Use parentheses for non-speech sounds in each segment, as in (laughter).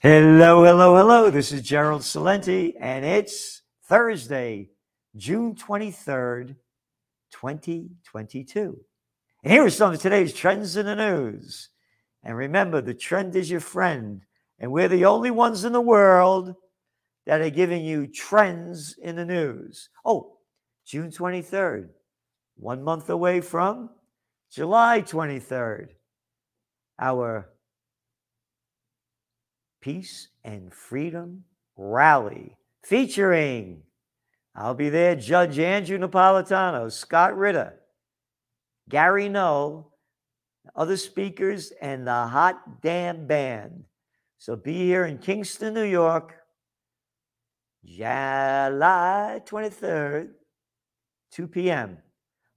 Hello, hello, hello. This is Gerald Celente, and it's Thursday, June 23rd, 2022. And here are some of today's trends in the news. And remember, the trend is your friend, and we're the only ones in the world that are giving you trends in the news. Oh, June 23rd, one month away from July 23rd, our Peace and Freedom Rally featuring, I'll be there, Judge Andrew Napolitano, Scott Ritter, Gary Null, other speakers, and the Hot Damn Band. So be here in Kingston, New York, July 23rd, 2 p.m.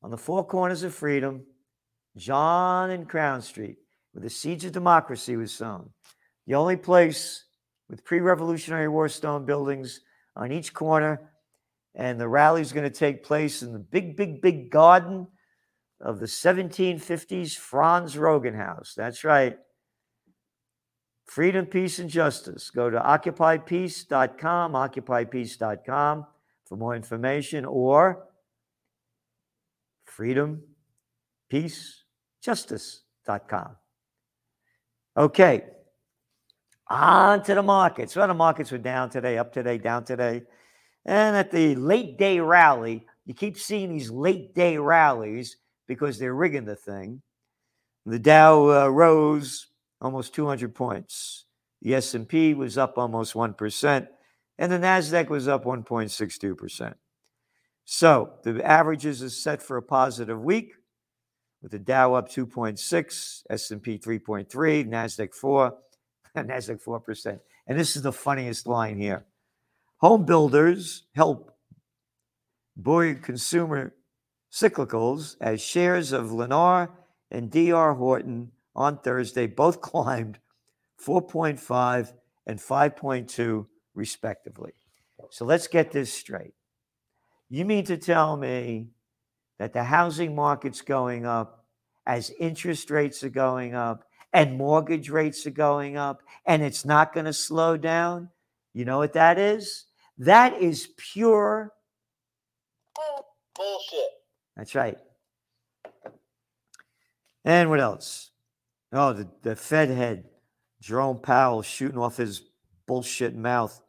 on the four corners of freedom, John and Crown Street, where the seeds of democracy was sown. The only place with pre Revolutionary War stone buildings on each corner. And the rally is going to take place in the big, big, big garden of the 1750s Franz Roggen House. That's right. Freedom, peace, and justice. Go to occupypeace.com, occupypeace.com for more information, or freedom, peace, justice.com. Okay, on to the markets. Well, the markets were down today, up today, down today. And at the late day rally, you keep seeing these late day rallies because they're rigging the thing. The Dow uh, rose almost 200 points. The S&P was up almost 1% and the Nasdaq was up 1.62%. So, the averages is set for a positive week with the Dow up 2.6, S&P 3.3, Nasdaq 4, (laughs) Nasdaq 4%. And this is the funniest line here. Home builders help buoy consumer cyclicals as shares of Lennar and DR Horton on Thursday both (laughs) climbed 4.5 and 5.2 respectively. So let's get this straight. You mean to tell me that the housing market's going up as interest rates are going up and mortgage rates are going up and it's not going to slow down? You know what that is? That is pure bullshit. That's right. And what else? Oh, the, the Fed head, Jerome Powell, shooting off his bullshit mouth,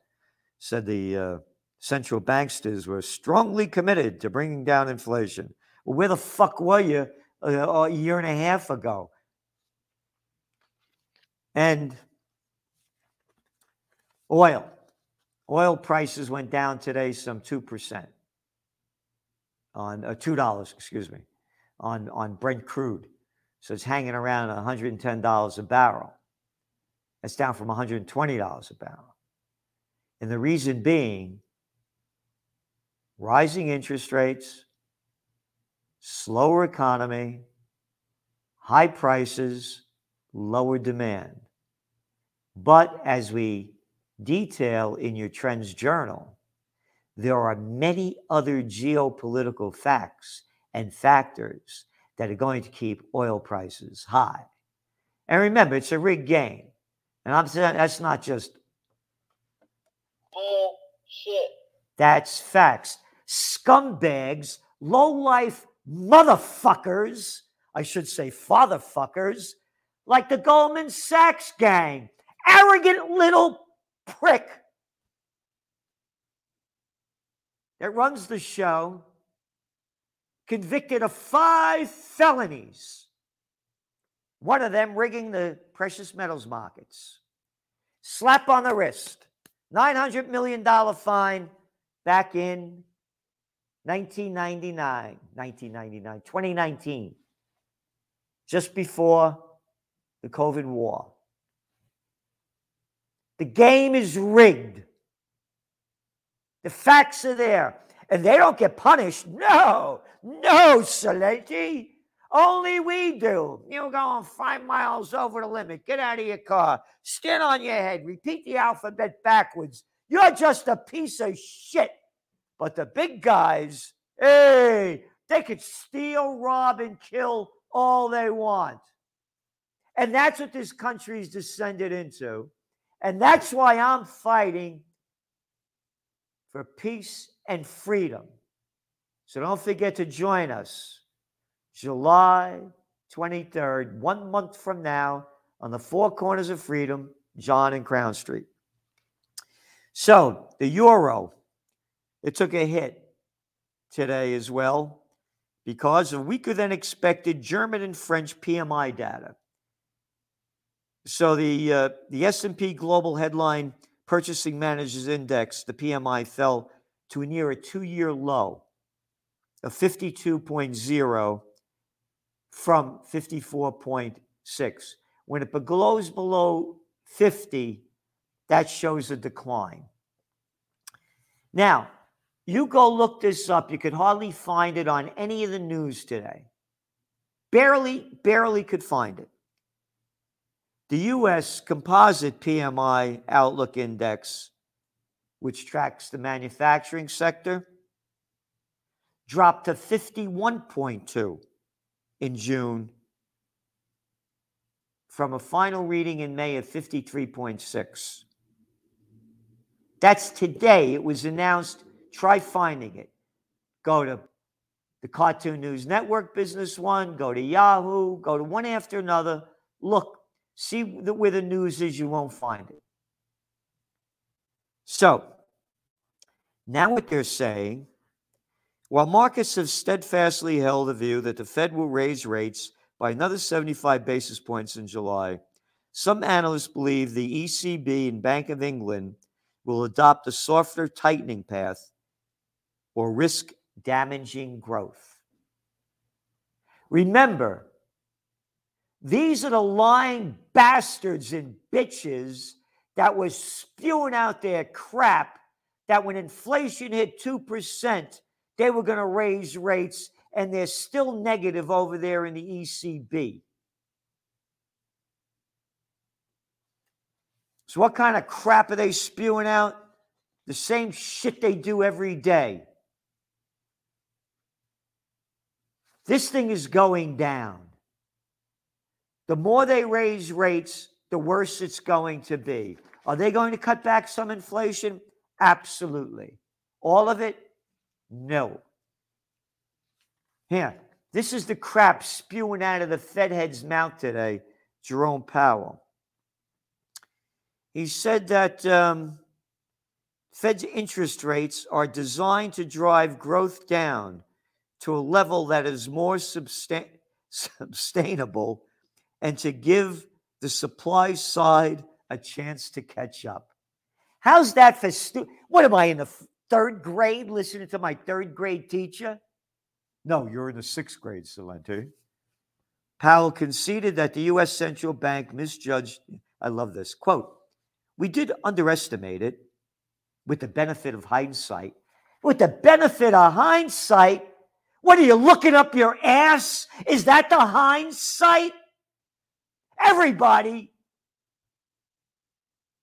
said the uh, central banksters were strongly committed to bringing down inflation. Well, where the fuck were you uh, a year and a half ago? And oil. Oil prices went down today some 2% on uh, $2, excuse me, on, on Brent crude. So it's hanging around $110 a barrel. That's down from $120 a barrel. And the reason being rising interest rates, slower economy, high prices, lower demand. But as we detail in your Trends Journal, there are many other geopolitical facts and factors that are going to keep oil prices high. And remember, it's a rigged game. And I'm saying that's not just bullshit. That's facts. Scumbags, low life motherfuckers, I should say fatherfuckers, like the Goldman Sachs gang. Arrogant little prick that runs the show, convicted of five felonies, one of them rigging the precious metals markets. Slap on the wrist, $900 million fine back in 1999, 1999, 2019, just before the COVID war. The game is rigged. The facts are there. And they don't get punished. No, no, Celente. Only we do. You're going five miles over the limit. Get out of your car. Stand on your head. Repeat the alphabet backwards. You're just a piece of shit. But the big guys, hey, they could steal, rob, and kill all they want. And that's what this country's descended into. And that's why I'm fighting for peace and freedom. So don't forget to join us July 23rd, one month from now, on the Four Corners of Freedom, John and Crown Street. So the euro, it took a hit today as well because of weaker than expected German and French PMI data. So the uh, the S&P Global Headline Purchasing Managers Index, the PMI fell to near a 2-year low of 52.0 from 54.6. When it goes below 50, that shows a decline. Now, you go look this up. You could hardly find it on any of the news today. Barely, barely could find it. The US Composite PMI Outlook Index, which tracks the manufacturing sector, dropped to 51.2 in June from a final reading in May of 53.6. That's today. It was announced. Try finding it. Go to the Cartoon News Network Business One, go to Yahoo, go to one after another. Look, see where the news is, you won't find it. So, now what they're saying, while markets have steadfastly held the view that the Fed will raise rates by another 75 basis points in July. Some analysts believe the ECB and Bank of England will adopt a softer tightening path or risk damaging growth. Remember, these are the lying bastards and bitches that was spewing out their crap that when inflation hit 2%, they were going to raise rates and they're still negative over there in the ECB. So, what kind of crap are they spewing out? The same shit they do every day. This thing is going down. The more they raise rates, the worse it's going to be. Are they going to cut back some inflation? Absolutely. All of it? No. Here, this is the crap spewing out of the Fed head's mouth today, Jerome Powell. He said that um, Fed's interest rates are designed to drive growth down to a level that is more sustain- (laughs) sustainable and to give the supply side a chance to catch up. How's that for stu- What am I in the third grade listening to my third grade teacher? No, you're in the sixth grade, Celente. Powell conceded that the U.S. central bank misjudged. I love this quote. We did underestimate it with the benefit of hindsight. With the benefit of hindsight, what are you looking up your ass? Is that the hindsight? Everybody,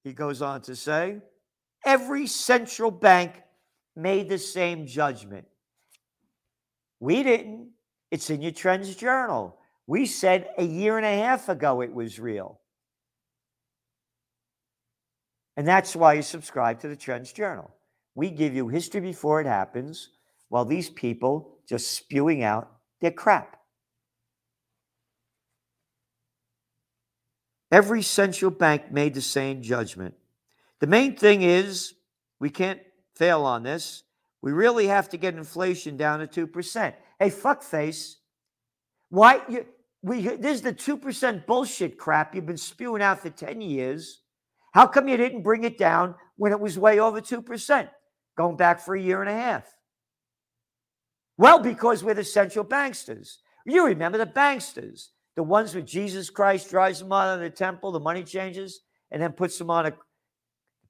he goes on to say, every central bank made the same judgment. We didn't. It's in your Trends Journal. We said a year and a half ago it was real. And that's why you subscribe to the Trends Journal. We give you history before it happens, while these people just spewing out their crap. Every central bank made the same judgment. The main thing is we can't fail on this. We really have to get inflation down to 2%. Hey, fuckface, why you, we, this is the 2% bullshit crap you've been spewing out for 10 years. How come you didn't bring it down when it was way over 2%, going back for a year and a half? Well, because we're the central banksters. You remember the banksters, the ones where Jesus Christ drives them out of the temple, the money changes, and then puts them on a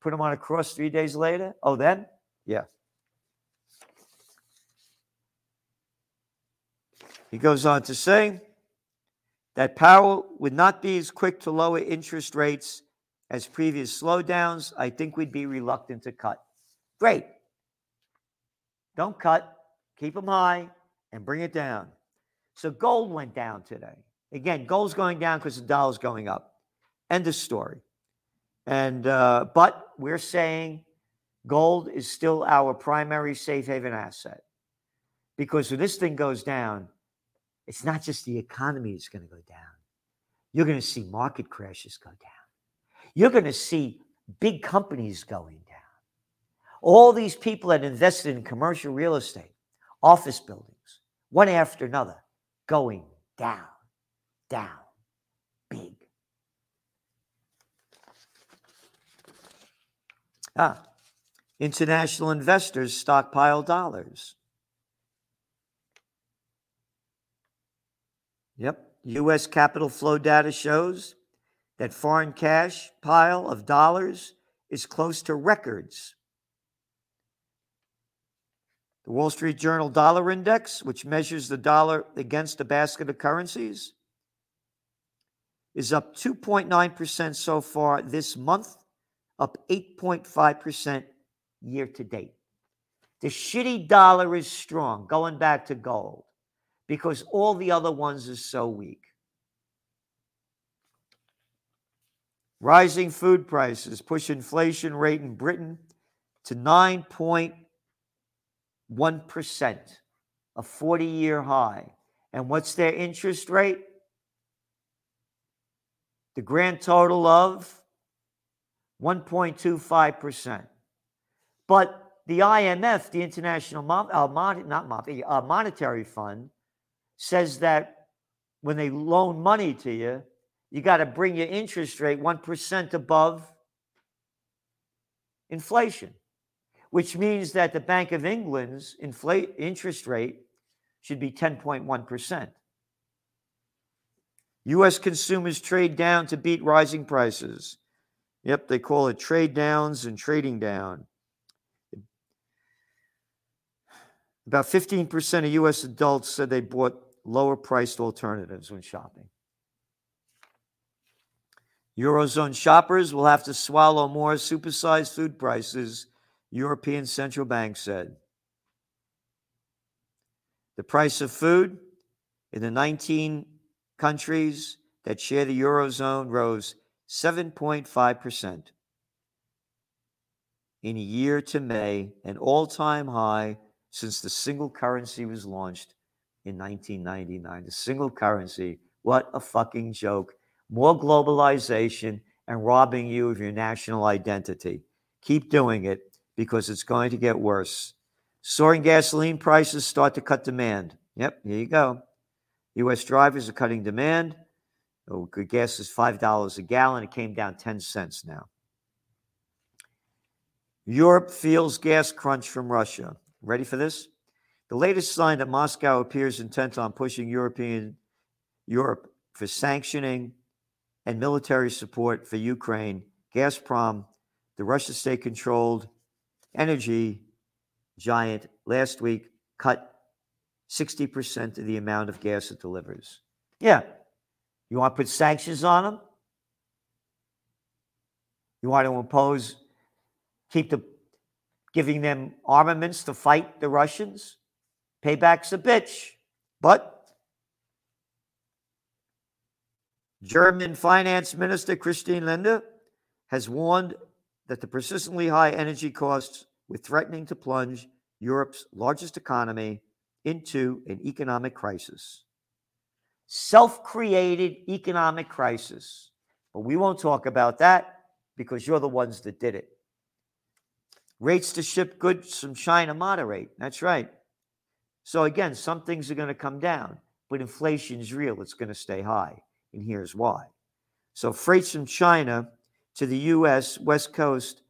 put them on a cross three days later. Oh, then? Yeah. He goes on to say that Powell would not be as quick to lower interest rates as previous slowdowns. I think we'd be reluctant to cut. Great. Don't cut, keep them high, and bring it down. So gold went down today. Again, gold's going down because the dollar's going up. End of story. And uh, but we're saying gold is still our primary safe haven asset because when this thing goes down, it's not just the economy that's going to go down. You're going to see market crashes go down. You're going to see big companies going down. All these people that invested in commercial real estate, office buildings, one after another, going down, down, big. Ah, international investors stockpile dollars. Yep. U.S. capital flow data shows that foreign cash pile of dollars is close to records. The Wall Street Journal Dollar Index, which measures the dollar against a basket of currencies, is up 2.9% so far this month, up 8.5% year to date. The shitty dollar is strong, going back to gold, because all the other ones are so weak. Rising food prices push inflation rate in Britain to 9.1%, a 40 year high. And what's their interest rate? The grand total of 1.25%. But the IMF, the International Mon- uh, Mon- not Mon- uh, Monetary Fund, says that when they loan money to you, you got to bring your interest rate 1% above inflation, which means that the Bank of England's inflate interest rate should be 10.1%. U.S. consumers trade down to beat rising prices. Yep, they call it trade downs and trading down. About 15% of U.S. adults said they bought lower priced alternatives when shopping. Eurozone shoppers will have to swallow more supersized food prices, European Central Bank said. The price of food in the 19 countries that share the Eurozone rose 7.5% in a year to May, an all time high since the single currency was launched in 1999. The single currency, what a fucking joke more globalization, and robbing you of your national identity. Keep doing it because it's going to get worse. Soaring gasoline prices start to cut demand. Yep, here you go. U.S. drivers are cutting demand. Oh, gas is $5 a gallon. It came down 10 cents now. Europe feels gas crunch from Russia. Ready for this? The latest sign that Moscow appears intent on pushing European Europe for sanctioning and military support for Ukraine, Gazprom, the Russia state controlled energy giant, last week cut 60% of the amount of gas it delivers. Yeah. You want to put sanctions on them? You want to impose, keep the giving them armaments to fight the Russians? Payback's a bitch. But German Finance Minister Christian Lindner has warned that the persistently high energy costs were threatening to plunge Europe's largest economy into an economic crisis. Self created economic crisis. But we won't talk about that because you're the ones that did it. Rates to ship goods from China moderate. That's right. So, again, some things are going to come down, but inflation is real. It's going to stay high. And here's why. So, freights from China to the U.S. West Coast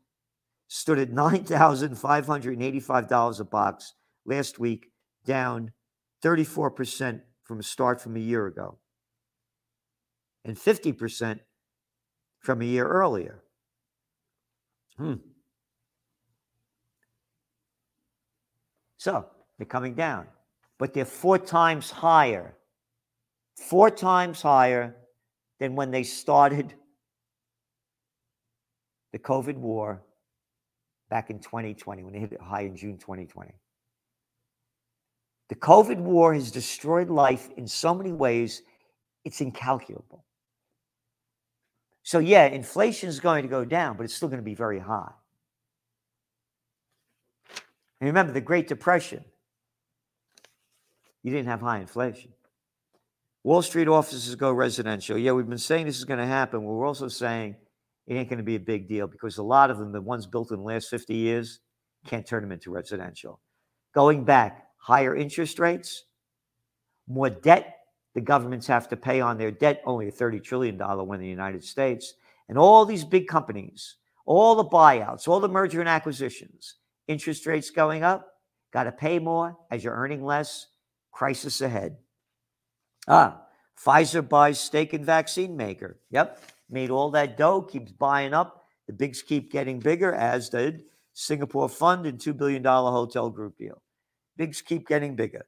stood at (laughs) $9,585 a box last week, down 34% from a start from a year ago, and 50% from a year earlier. Hmm. So they're coming down, but they're four times higher four times higher than when they started the COVID war back in 2020, when they hit it high in June 2020. The COVID war has destroyed life in so many ways, it's incalculable. So, yeah, inflation is going to go down, but it's still going to be very high. And remember the Great Depression, you didn't have high inflation. Wall Street offices go residential. Yeah, we've been saying this is going to happen. We're also saying it ain't going to be a big deal because a lot of them, the ones built in the last 50 years, can't turn them into residential. Going back, higher interest rates, more debt the governments have to pay on their debt, only a $30 trillion one in the United States. And all these big companies, all the buyouts, all the merger and acquisitions, interest rates going up, got to pay more as you're earning less, crisis ahead. Ah, Pfizer buys stake in vaccine maker. Yep, made all that dough, keeps buying up. The bigs keep getting bigger, as did Singapore Fund and $2 billion hotel group deal. Bigs keep getting bigger.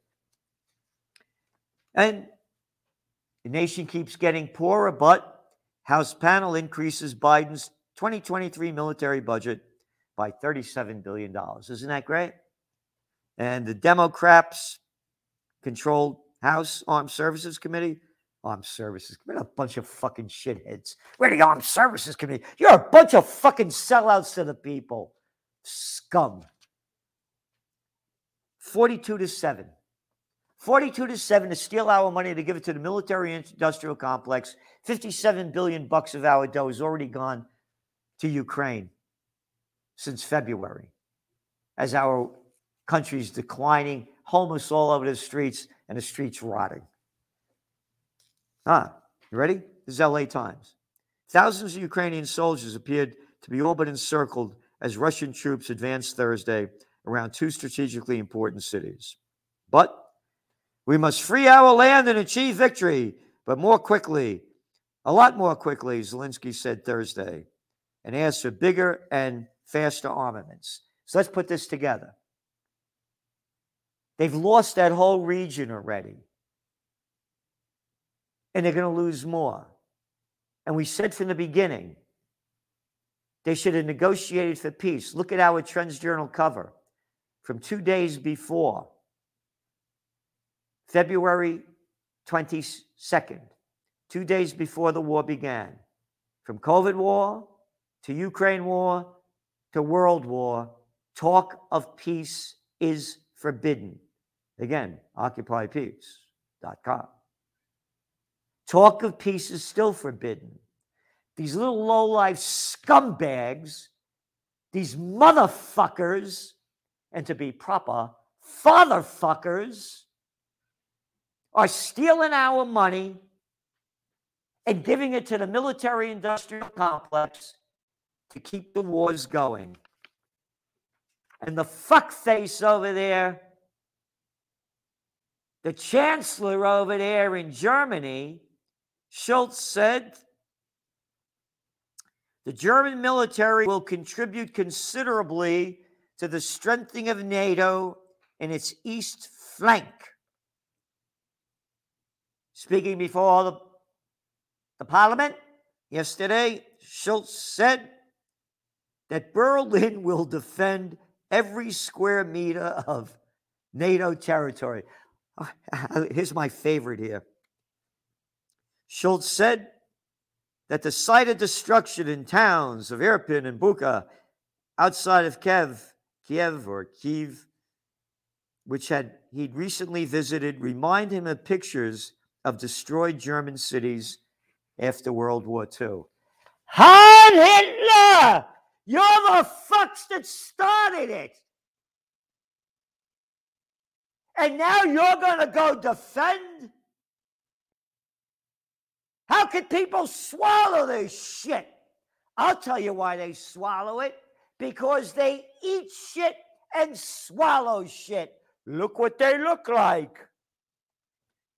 And the nation keeps getting poorer, but House panel increases Biden's 2023 military budget by $37 billion. Isn't that great? And the Democrats controlled House Armed Services Committee. Armed Services Committee, a bunch of fucking shitheads. Where the Armed Services Committee? You're a bunch of fucking sellouts to the people. Scum. 42 to 7. 42 to 7 to steal our money to give it to the military industrial complex. 57 billion bucks of our dough has already gone to Ukraine since February as our country's declining, homeless all over the streets, and the streets rotting. Ah, you ready? This is LA Times. Thousands of Ukrainian soldiers appeared to be all but encircled as Russian troops advanced Thursday around two strategically important cities. But we must free our land and achieve victory, but more quickly, a lot more quickly, Zelensky said Thursday, and asked for bigger and faster armaments. So let's put this together. They've lost that whole region already. And they're going to lose more. And we said from the beginning, they should have negotiated for peace. Look at our Trends Journal cover from two days before, February 22nd, two days before the war began. From COVID war to Ukraine war to world war, talk of peace is forbidden. Again, occupypeace.com. Talk of peace is still forbidden. These little low-life scumbags, these motherfuckers, and to be proper, fatherfuckers, are stealing our money and giving it to the military industrial complex to keep the wars going. And the fuckface over there the chancellor over there in Germany, Scholz said, the German military will contribute considerably to the strengthening of NATO in its east flank. Speaking before the, the parliament yesterday, Scholz said that Berlin (laughs) will defend every square meter of NATO territory. Oh, (laughs) here's my favorite here. Scholz said that the site of destruction in towns of Irpin and Bucha outside of Kiev, Kiev or Kiev, which had he'd recently visited, remind him of pictures of destroyed German cities after World War II. Heil Hitler! You're the fucks that started it. And now you're going to go defend? How can people swallow this shit? I'll tell you why they swallow it because they eat shit and swallow shit. Look what they look like.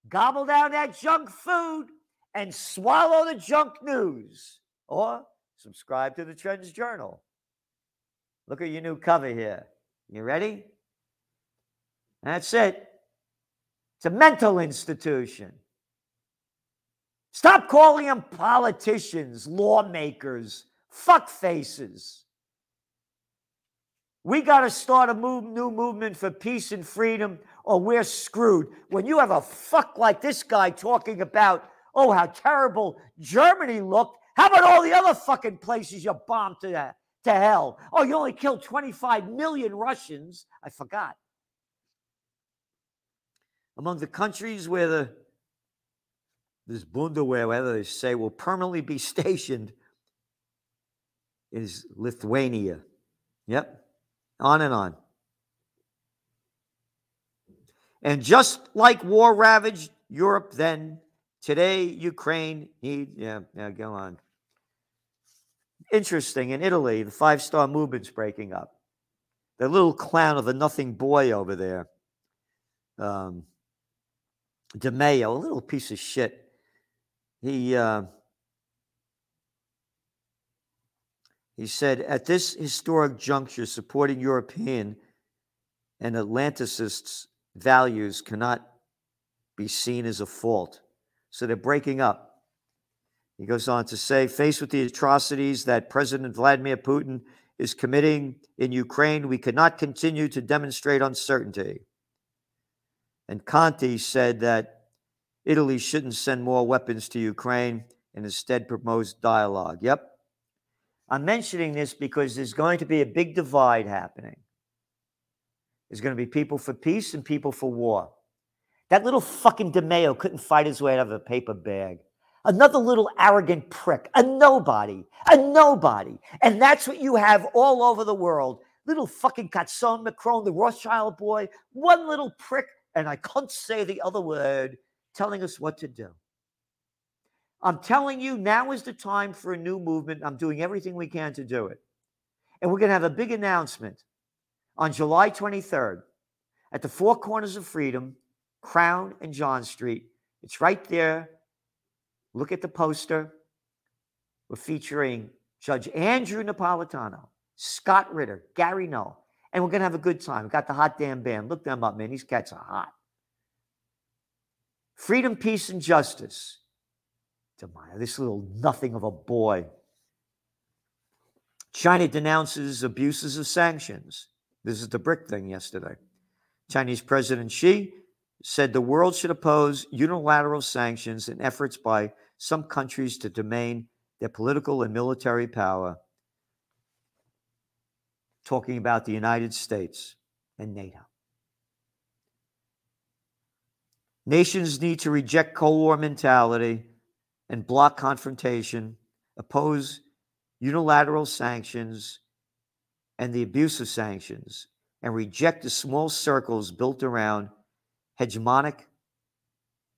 Gobble down that junk food and swallow the junk news. Or subscribe to the Trends Journal. Look at your new cover here. You ready? That's it. It's a mental institution. Stop calling them politicians, lawmakers, fuck faces. We got to start a move, new movement for peace and freedom, or we're screwed. When you have a fuck like this guy talking about, oh, how terrible Germany looked, How about all the other fucking places you bombed to, to hell? Oh, you only killed 25 million Russians. I forgot. Among the countries where the this Bundeswehr, whether they say, will permanently be (laughs) stationed is Lithuania. Yep. On and on. And just like war ravaged Europe then, today Ukraine need yeah, yeah, go on. Interesting. In Italy, the five star movement's breaking up. The little clown of a nothing boy over there, um, Di Maio, a little piece of shit. He uh, he said, at this historic juncture, supporting European and Atlanticists' values cannot be seen as a fault. So they're breaking up. He goes on to say, faced with the atrocities that President Vladimir Putin is committing in Ukraine, we cannot continue to demonstrate uncertainty. And Conte said that Italy shouldn't send more weapons to Ukraine and instead promotes dialogue. Yep. I'm mentioning this because there's going to be a big divide happening. There's going to be people for peace and people for war. That little fucking Di Maio couldn't fight his way out of a paper bag. Another little arrogant prick, a nobody, a nobody. And that's what you have all over the world. Little fucking Catson Macron, the Rothschild boy, one little prick, and I can't say the other word, telling us what to do. I'm telling you, now is the time for a new movement. I'm doing everything we can to do it. And we're going to have a big announcement on July 23rd at the Four Corners of Freedom, Crown and John Street. It's right there. Look at the poster. We're featuring Judge Andrew Napolitano, Scott Ritter, Gary Null, and we're going to have a good time. We've got the Hot Damn Band. Look them up, man. These cats are hot. Freedom, peace, and justice. Di Maio, this little nothing of a boy. China denounces abuses of sanctions. This is the brick thing yesterday. Chinese President Xi said the world should oppose unilateral sanctions and efforts by some countries to domain their political and military power, talking about the United States and NATO. Nations need to reject Cold War mentality and block confrontation, oppose unilateral sanctions and the abuse of sanctions, and reject the small circles built around hegemonic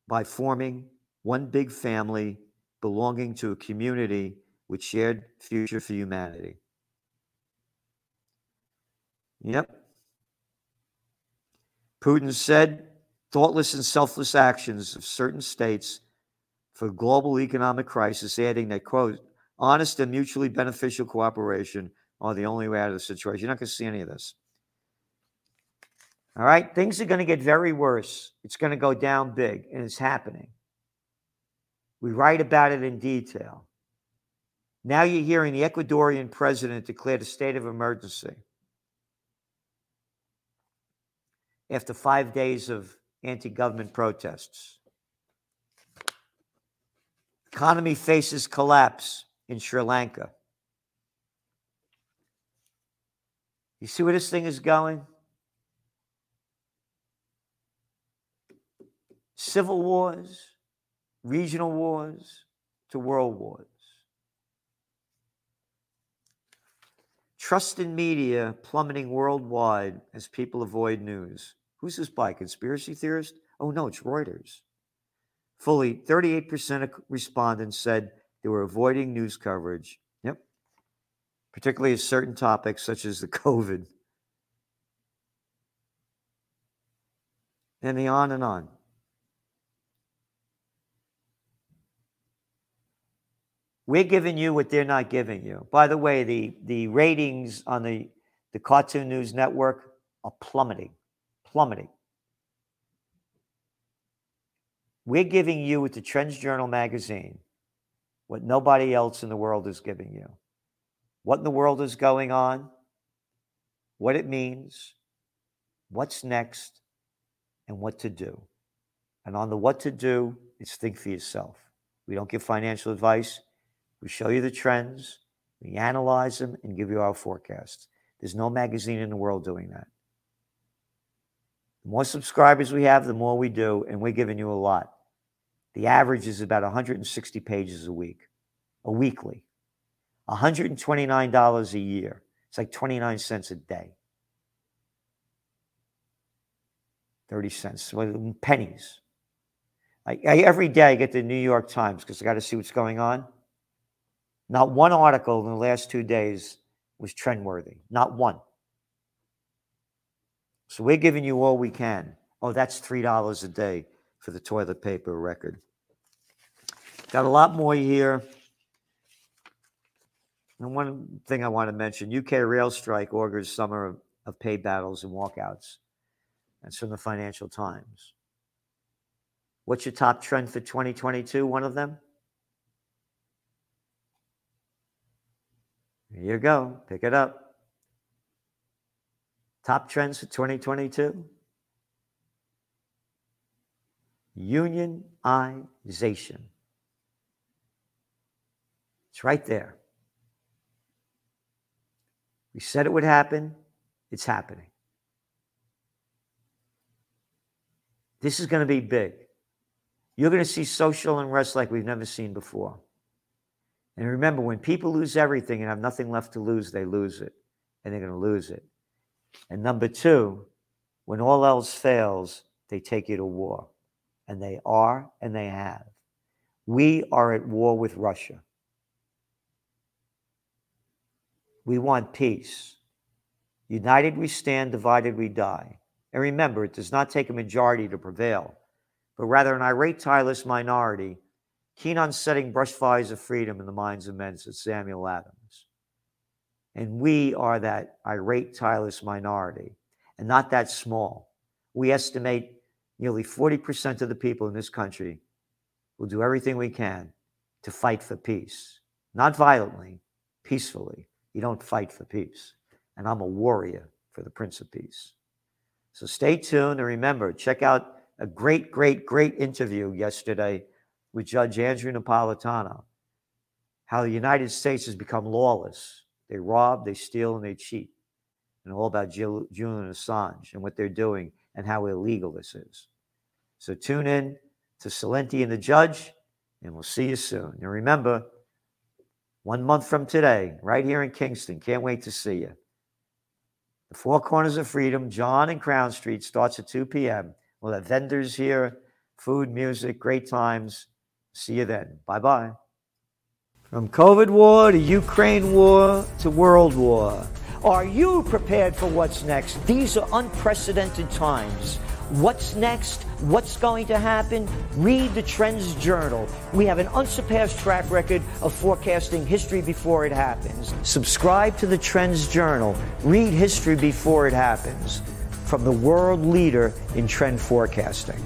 by forming one big family belonging to a community with shared future for humanity. Yep. Putin said thoughtless and selfless actions of certain states for global economic crisis, adding that, quote, honest and mutually beneficial cooperation are the only way out of the situation. You're not going to see any of this. All right, things are going to get very worse. It's going to go down big, and it's happening. We write about it in detail. Now you're hearing the Ecuadorian president declared a state of emergency after five days of anti government protests. Economy faces collapse in Sri Lanka. You see where this thing is going? Civil wars, regional wars, to world wars. Trust in media plummeting worldwide as people avoid news. Who's this by? Conspiracy theorist? Oh no, it's Reuters. Fully 38% of respondents said they were avoiding news coverage. Yep. Particularly of certain topics such as the (laughs) COVID. And the on and on. We're giving you what they're not giving you. By the way, the, the ratings on the, the Cartoon News Network are plummeting, plummeting. We're giving you with the Trends Journal magazine what nobody else in the world is giving you. What in the world is going on, what it means, what's next, and what to do. And on the what to do, it's think for yourself. We don't give financial advice. We show you the trends, we analyze them, and give you our forecasts. There's no magazine in the world doing that. The more subscribers we have, the more we do, and we're giving you a lot. The average is about 160 pages a week, a weekly. $129 a year. It's like 29 cents a day. 30 cents, pennies. I, I, every day I get the New York Times because I got to see what's going on. Not one article in the last two days was trendworthy. Not one. So we're giving you all we can. Oh, that's $3 a day for the toilet paper record. Got a lot more here. And one thing I want to mention UK rail strike augurs summer of, of pay battles and walkouts. That's from the Financial Times. What's your top trend for 2022? One of them? Here you go. Pick it up. Top trends for 2022? Unionization. It's right there. We said it would happen. It's happening. This is going to be big. You're going to see social unrest like we've never seen before. And remember, when people lose everything and have nothing left to lose, they lose it. And they're going to lose it. And number two, when all else fails, they take you to war. And they are and they have. We are at war with Russia. We want peace. United we stand, divided we die. And remember, it does not take a majority to prevail, but rather an irate, tireless minority keen on setting brush fires of freedom in the minds of men, said Samuel Adams. And we are that irate, tireless minority, and not that small. We estimate nearly 40% of the people in this country will do everything we can to fight for peace, not violently, peacefully. You don't fight for peace. And I'm a warrior for the Prince of Peace. So stay tuned and remember, check out a great, great, great interview yesterday with Judge Andrew Napolitano, how the United States has become lawless. They rob, they steal, and they cheat. And all about Julian Assange and what they're doing and how illegal this is. So tune in to Celente and the Judge, and we'll see you soon. And remember, one month from today, right here in Kingston, can't wait to see you. The Four Corners of Freedom, John and Crown Street, starts at 2 p.m. We'll have vendors here, food, music, great times. See you then. Bye bye. From COVID war to Ukraine war to world war. Are you prepared for what's next? These are unprecedented times. What's next? What's going to happen? Read the Trends Journal. We have an unsurpassed track record of forecasting history before it happens. Subscribe to the Trends Journal. Read history before it happens from the world leader in trend forecasting.